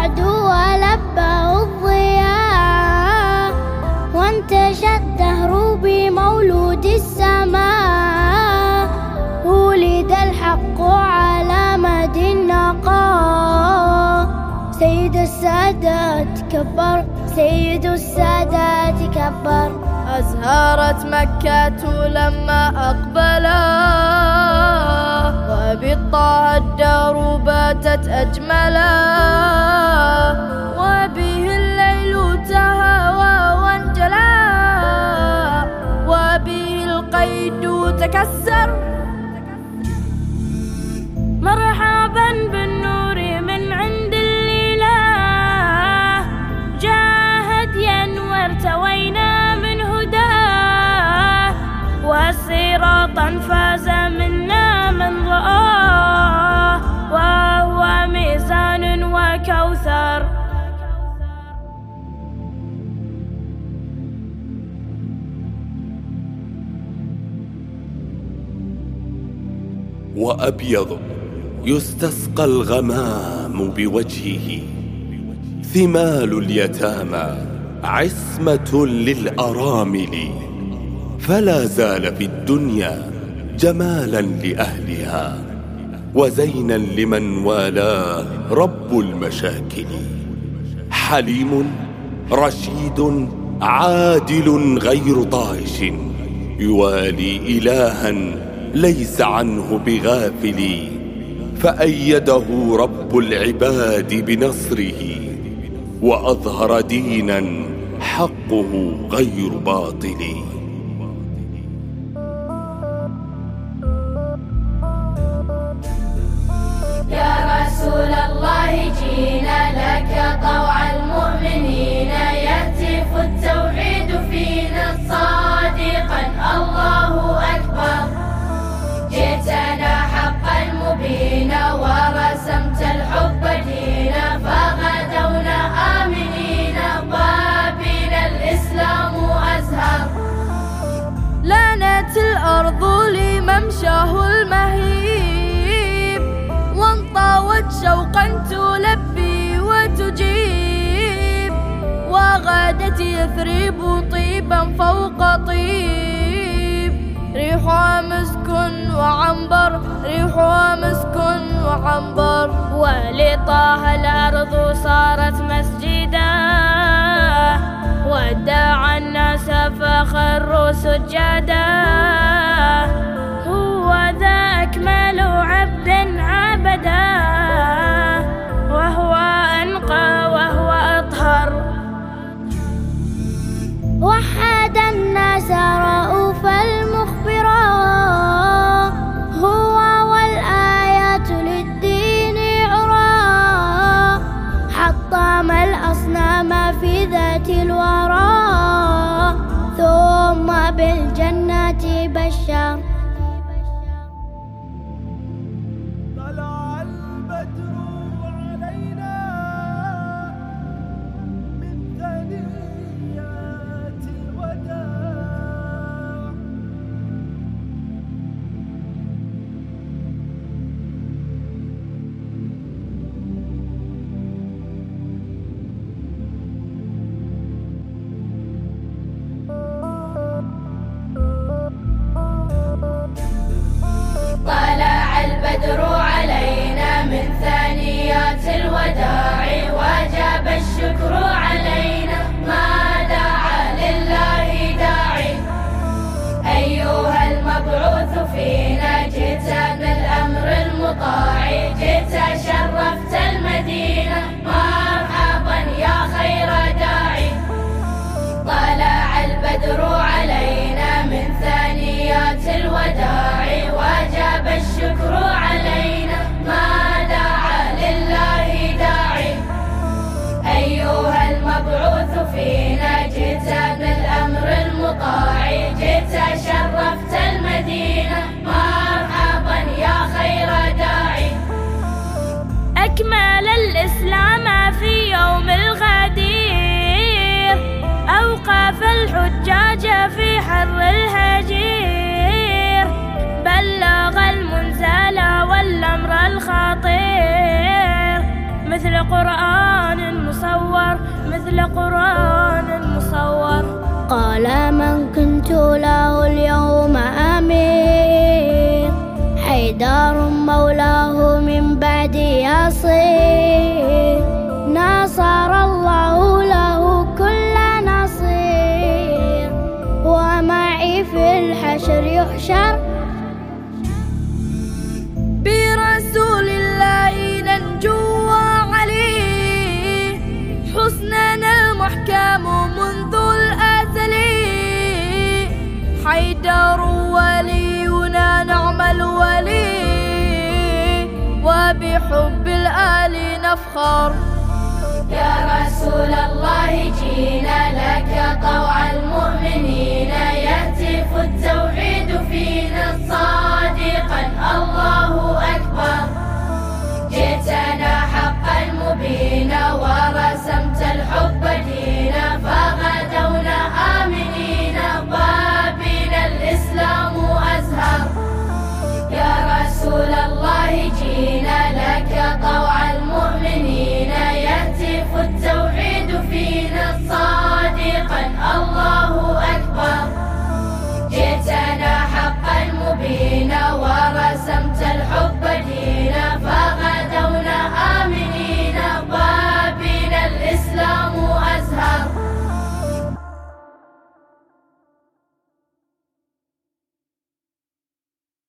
الرعد ولبه الضياء وانتشى الدهر بمولود السماء ولد الحق على مد النقاء. سيد السادات كبر سيد السادات كبر. أزهرت مكة لما أقبلت وبالطه الدار باتت أجملا وبه الليل تهوى وانجلى وبه القيد تكسر وكوثر وأبيض يستسقى الغمام بوجهه. ثمال اليتامى عصمة للأرامل. فلا زال في الدنيا جمالا لأهلها. وزينا لمن والاه رب المشاكل. حليم رشيد عادل غير طائش. يوالي إلها ليس عنه بغافل. فأيده رب العباد بنصره. وأظهر دينا حقه غير باطل. لممشاه المهيب. وانطوت شوقا تلبي وتجيب. وغادت يثرب طيبا فوق طيب. ريحها مسك وعنبر ريحها مسك وعنبر. ولطه الأرض صارت مسجدا. ودع الناس فخروا سجدا. الناس الحجاج في حر الهجير بلغ المنزل والأمر الخطير. مثل قرآن مصور مثل قرآن مصور. قال من كنت له اليوم أمير حيدر الهادي يصير الحشر يحشر. برسول الله ننجو وعليه. حسننا المحكم منذ الأزل. حيدر ولينا نعم الولي وبحب الآل نفخر. يا رسول الله جينا لك طوع المؤمنين. يهتف التوحيد. feel